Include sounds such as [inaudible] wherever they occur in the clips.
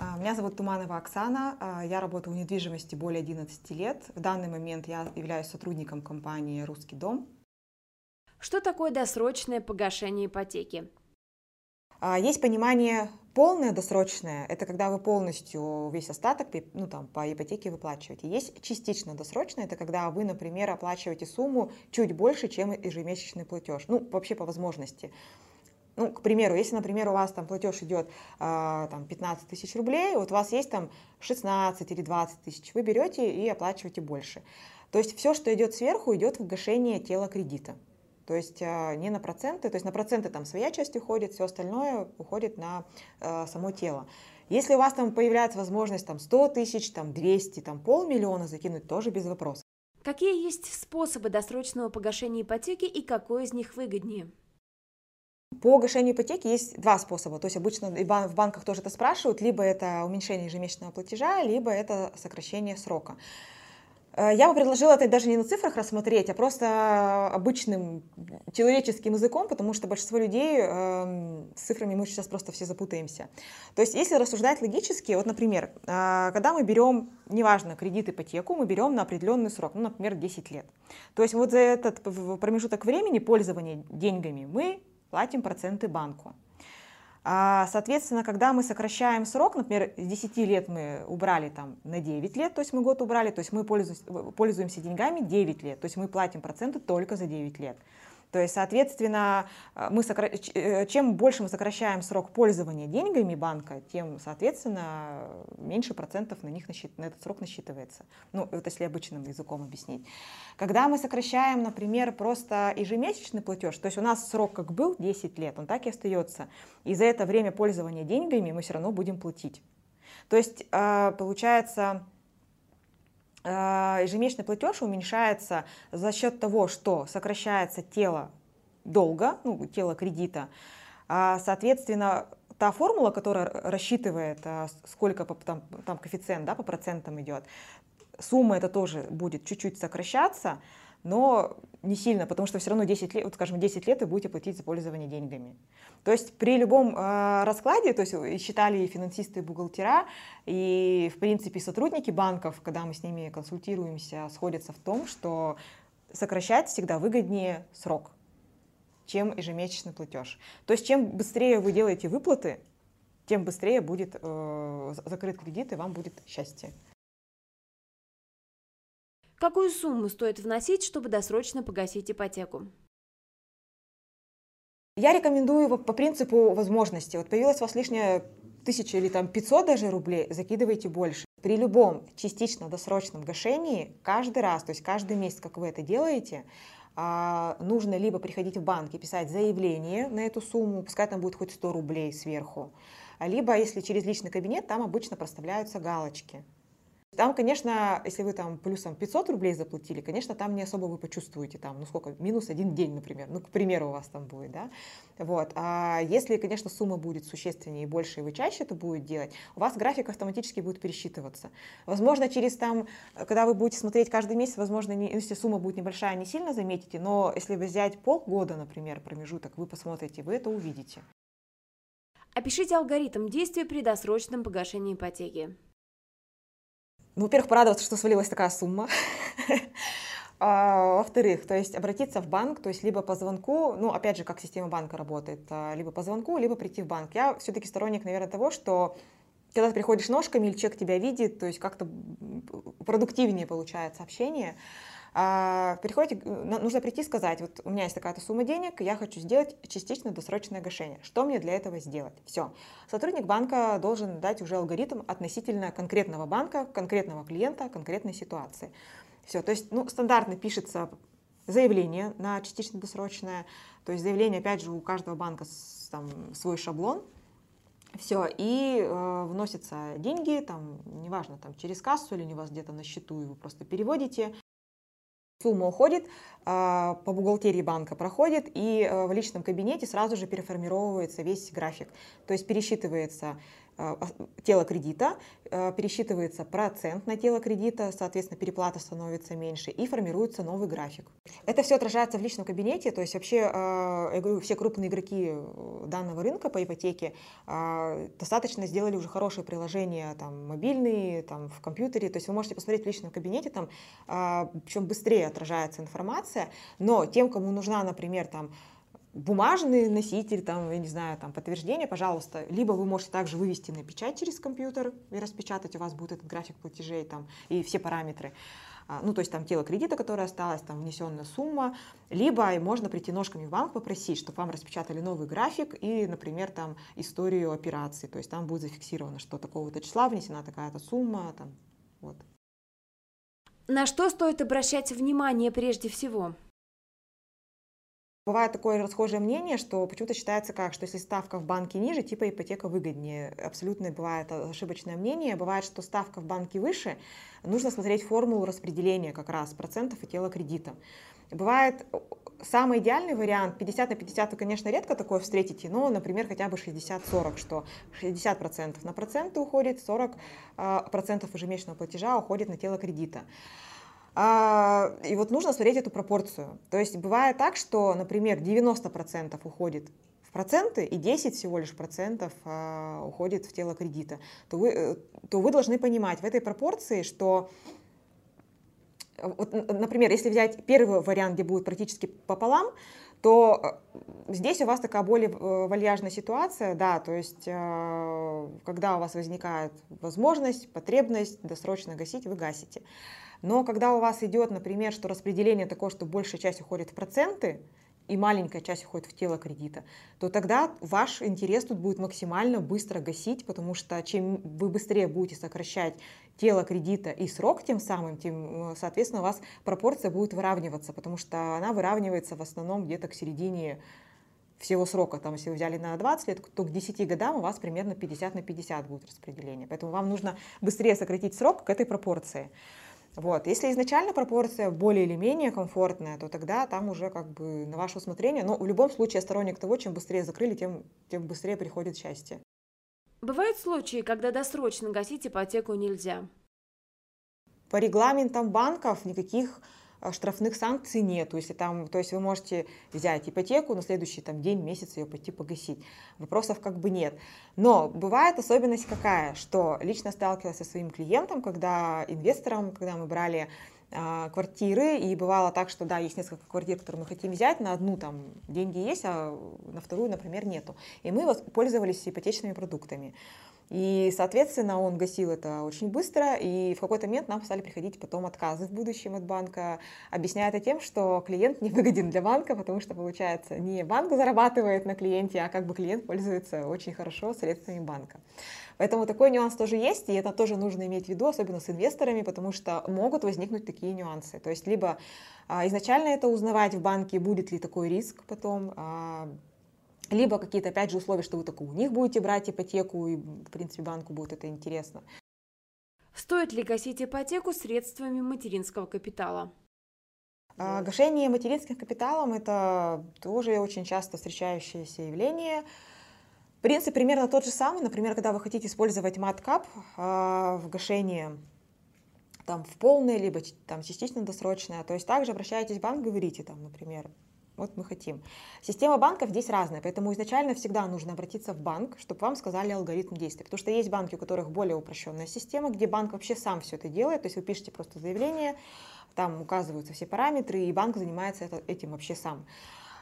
А, Меня зовут Туманова Оксана, а, я работаю в недвижимости более 11 лет. В данный момент я являюсь сотрудником компании «Русский дом». Что такое досрочное погашение ипотеки? А, Есть понимание полное досрочное, это когда вы полностью весь остаток ну, там, по ипотеке выплачиваете. Есть частично досрочное, это когда вы, например, оплачиваете сумму чуть больше, чем ежемесячный платеж. Ну, вообще по возможности. Ну, к примеру, если, например, у вас там платеж идет а, там, 15 тысяч рублей, вот у вас есть там 16 или 20 тысяч, вы берете и оплачиваете больше. То есть все, что идет сверху, идет в гашение тела кредита. То есть а, не на проценты, то есть на проценты там своя часть уходит, все остальное уходит на а, само тело. Если у вас там появляется возможность там 100 тысяч, там 200, там полмиллиона закинуть, тоже без вопросов. Какие есть способы досрочного погашения ипотеки и какой из них выгоднее? По гашению ипотеки есть два способа. То есть обычно и в банках тоже это спрашивают. Либо это уменьшение ежемесячного платежа, либо это сокращение срока. Э, я бы предложила это даже не на цифрах рассмотреть, а просто обычным человеческим языком, потому что большинство людей э, с цифрами мы сейчас просто все запутаемся. То есть если рассуждать логически, вот, например, э, когда мы берем, неважно, кредит, ипотеку, мы берем на определенный срок, ну, например, 10 лет. То есть вот за этот промежуток времени пользования деньгами мы платим проценты банку. А, соответственно, когда мы сокращаем срок, например, с 10 лет мы убрали там на 9 лет, то есть мы год убрали, то есть мы пользуемся, деньгами 9 лет, то есть мы платим проценты только за 9 лет. То есть, соответственно, э, мы сокра... Э, чем больше мы сокращаем срок пользования деньгами банка, тем, соответственно, меньше процентов на, них насчит... на этот срок насчитывается. Ну, это если обычным языком объяснить. Когда мы сокращаем, например, просто ежемесячный платеж, то есть у нас срок как был 10 лет, он так и остается. И за это время пользования деньгами мы все равно будем платить. То есть, э, получается, ежемесячный платеж уменьшается за счет того, что сокращается тело долга, ну, тело кредита, а, соответственно, та формула, которая рассчитывает, а, сколько там, там коэффициент да, по процентам идет, сумма это тоже будет чуть-чуть сокращаться, но не сильно, потому что все равно 10 лет, вот, скажем, 10 лет вы будете платить за пользование деньгами. То есть при любом э, раскладе, то есть считали и финансисты, и бухгалтера, и, в принципе, сотрудники банков, когда мы с ними консультируемся, сходятся в том, что сокращать всегда выгоднее срок, чем ежемесячный платеж. То есть чем быстрее вы делаете выплаты, тем быстрее будет э, закрыт кредит, и вам будет счастье. Какую сумму стоит вносить, чтобы досрочно погасить ипотеку? Я рекомендую по принципу возможности. Вот появилась у вас лишняя тысяча или там 500 даже рублей, закидывайте больше. При любом частично досрочном гашении каждый раз, то есть каждый месяц, как вы это делаете, а, нужно либо приходить в банк и писать заявление на эту сумму, пускай там будет хоть 100 рублей сверху, либо если через личный кабинет, там обычно проставляются галочки. Там, конечно, если вы там плюсом 500 рублей заплатили, конечно, там не особо вы почувствуете там, ну сколько, минус один день, например, ну, к примеру, у вас там будет, да, вот. А если, конечно, сумма будет существеннее и больше, и вы чаще это будете делать, у вас график автоматически будет пересчитываться. Возможно, через там, когда вы будете смотреть каждый месяц, возможно, не, если сумма будет небольшая, не сильно заметите, но если взять полгода, например, промежуток, вы посмотрите, вы это увидите. Опишите алгоритм действий при досрочном погашении ипотеки. Ну, во-первых, порадоваться, что свалилась такая сумма. [laughs] А, во-вторых, то есть обратиться в банк, то есть либо по звонку, ну, опять же, как система банка работает, а, либо по звонку, либо прийти в банк. Я все-таки сторонник, наверное, того, что когда ты приходишь ножками, или человек тебя видит, то есть как-то продуктивнее получается общение, а, приходите, нужно прийти и сказать, вот у меня есть такая-то сумма денег, я хочу сделать частично досрочное гашение. Что мне для этого сделать? Все. Сотрудник банка должен дать уже алгоритм относительно конкретного банка, конкретного клиента, конкретной ситуации. Все. То есть, ну, стандартно пишется заявление на частично досрочное. То есть заявление, опять же, у каждого банка там, свой шаблон. Все, и э, вносятся деньги, там, неважно, там, через кассу или у вас где-то на счету, и вы просто переводите. Сумма уходит, а, по бухгалтерии банка проходит, и э, в личном кабинете сразу же переформировывается весь график. То есть пересчитывается тело кредита, э, пересчитывается процент на тело кредита, соответственно, переплата становится меньше и формируется новый график. Это все отражается в личном кабинете, то есть вообще, э, я говорю, все крупные игроки данного рынка по ипотеке достаточно сделали уже хорошие приложения, там, мобильные, там, в компьютере, то есть вы можете посмотреть в личном кабинете, там, причем быстрее отражается информация, но тем, кому нужна, например, там, бумажный носитель, там, я не знаю, там, подтверждение, пожалуйста, либо вы можете также вывести на печать через компьютер и распечатать, у вас будет этот график платежей там, и все параметры, а, ну, то есть там тело кредита, которое осталось, там внесенная сумма, либо можно прийти ножками в банк попросить, чтобы вам распечатали новый график и, например, там историю операций, то есть там будет зафиксировано, что такого-то числа внесена такая-то сумма, там, вот. На что стоит обращать внимание прежде всего? Бывает такое расхожее мнение, что почему-то считается как, что если ставка в банке ниже, типа ипотека выгоднее. Абсолютно бывает ошибочное мнение. Бывает, что ставка в банке выше, нужно смотреть формулу распределения как раз процентов и тела кредита. Бывает самый идеальный вариант, 50 на 50 вы, конечно, редко такое встретите, но, например, хотя бы 60-40, что 60% на проценты уходит, 40% а, ежемесячного платежа уходит на тело кредита. А, и вот нужно смотреть эту пропорцию. То есть бывает так, что, например, 90% уходит в проценты и 10 всего лишь процентов а, уходит в тело кредита, то вы, э, то вы должны понимать в этой пропорции, что вот, например, если взять первый вариант, где будет практически пополам, то э, здесь у вас такая более э, вальяжная ситуация, да, то есть когда у вас возникает возможность, потребность досрочно гасить, вы гасите. Но когда у вас идет, например, что распределение такое, что большая часть уходит в проценты, и маленькая часть уходит в тело кредита, то тогда ваш интерес тут будет максимально быстро гасить, потому что чем вы быстрее будете сокращать тело кредита и срок тем самым, тем, соответственно, у вас пропорция будет выравниваться, потому что она выравнивается в основном где-то к середине всего срока, там, если вы взяли на 20 лет, то к 10 годам у вас примерно 50 на 50 будет распределение. Поэтому вам нужно быстрее сократить срок к этой пропорции. Вот. Если изначально пропорция более или менее комфортная, то тогда там уже как бы на ваше усмотрение. Но в любом случае я сторонник того, чем быстрее закрыли, тем, тем быстрее приходит счастье. Бывают случаи, когда досрочно гасить ипотеку нельзя? По регламентам банков никаких штрафных санкций нету. Если там, то есть вы можете взять ипотеку, на следующий там, день, месяц ее пойти погасить. Вопросов как бы нет. Но бывает особенность какая, что лично сталкивалась со своим клиентом, когда инвестором, когда мы брали а, квартиры, и бывало так, что да, есть несколько квартир, которые мы хотим взять, на одну там деньги есть, а на вторую, например, нету. И мы пользовались ипотечными продуктами. И, соответственно, он гасил это очень быстро, и в какой-то момент нам стали приходить потом отказы в будущем от банка, объясняя это тем, что клиент не выгоден для банка, потому что, получается, не банк зарабатывает на клиенте, а как бы клиент пользуется очень хорошо средствами банка. Поэтому такой нюанс тоже есть, и это тоже нужно иметь в виду, особенно с инвесторами, потому что могут возникнуть такие нюансы. То есть либо а, изначально это узнавать в банке, будет ли такой риск потом, а, либо какие-то, опять же, условия, что вы только у них будете брать ипотеку, и, в принципе, банку будет это интересно. Стоит ли гасить ипотеку средствами материнского капитала? А, гашение материнским капиталом – это тоже очень часто встречающееся явление. Принцип примерно тот же самый. Например, когда вы хотите использовать маткап а, в гашении там, в полное, либо там, частично досрочное, то есть также обращаетесь в банк, говорите, там, например, вот мы хотим. Система банков здесь разная, поэтому изначально всегда нужно обратиться в банк, чтобы вам сказали алгоритм действия. Потому что есть банки, у которых более упрощенная система, где банк вообще сам все это делает. То есть вы пишете просто заявление, там указываются все параметры, и банк занимается этим вообще сам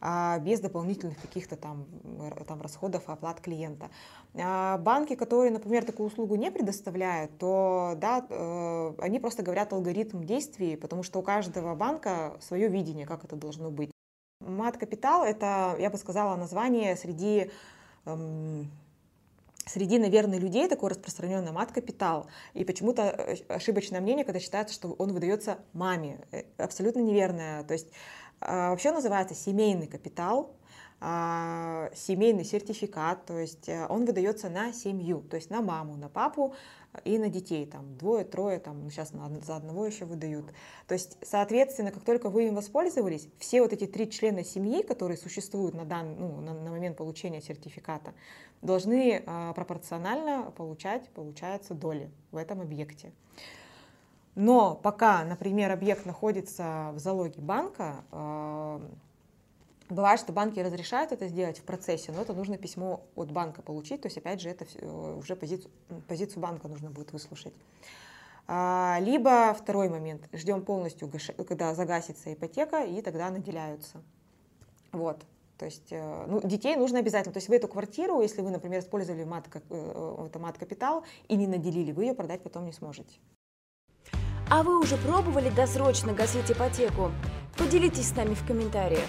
а, без дополнительных каких-то там, там расходов и оплат клиента. А банки, которые, например, такую услугу не предоставляют, то да, э, они просто говорят алгоритм действий, потому что у каждого банка свое видение, как это должно быть. Мат-капитал – это, я бы сказала, название среди эм, среди, наверное, людей такое распространенное мат-капитал. И почему-то э, ошибочное мнение, когда считается, что он выдается маме. Э, абсолютно неверное. То есть э, вообще называется семейный капитал. А, семейный сертификат, то есть э, он выдается на семью, то есть на маму, на папу и на детей, там двое, трое, там сейчас за одного еще выдают. То есть, соответственно, как только вы им воспользовались, все вот эти три члена семьи, которые существуют на, дан, ну, на, на момент получения сертификата, должны э, пропорционально получать, получается, доли в этом объекте. Но пока, например, объект находится в залоге банка, э, Бывает, что банки разрешают это сделать в процессе, но это нужно письмо от банка получить, то есть, опять же, это уже позицию, позицию банка нужно будет выслушать. А, либо второй момент, ждем полностью, когда загасится ипотека, и тогда наделяются. Вот. То есть э, ну, детей нужно обязательно. То есть вы эту квартиру, если вы, например, использовали мат, э, это мат-капитал и не наделили, вы ее продать потом не сможете. А вы уже пробовали досрочно гасить ипотеку? Поделитесь с нами в комментариях.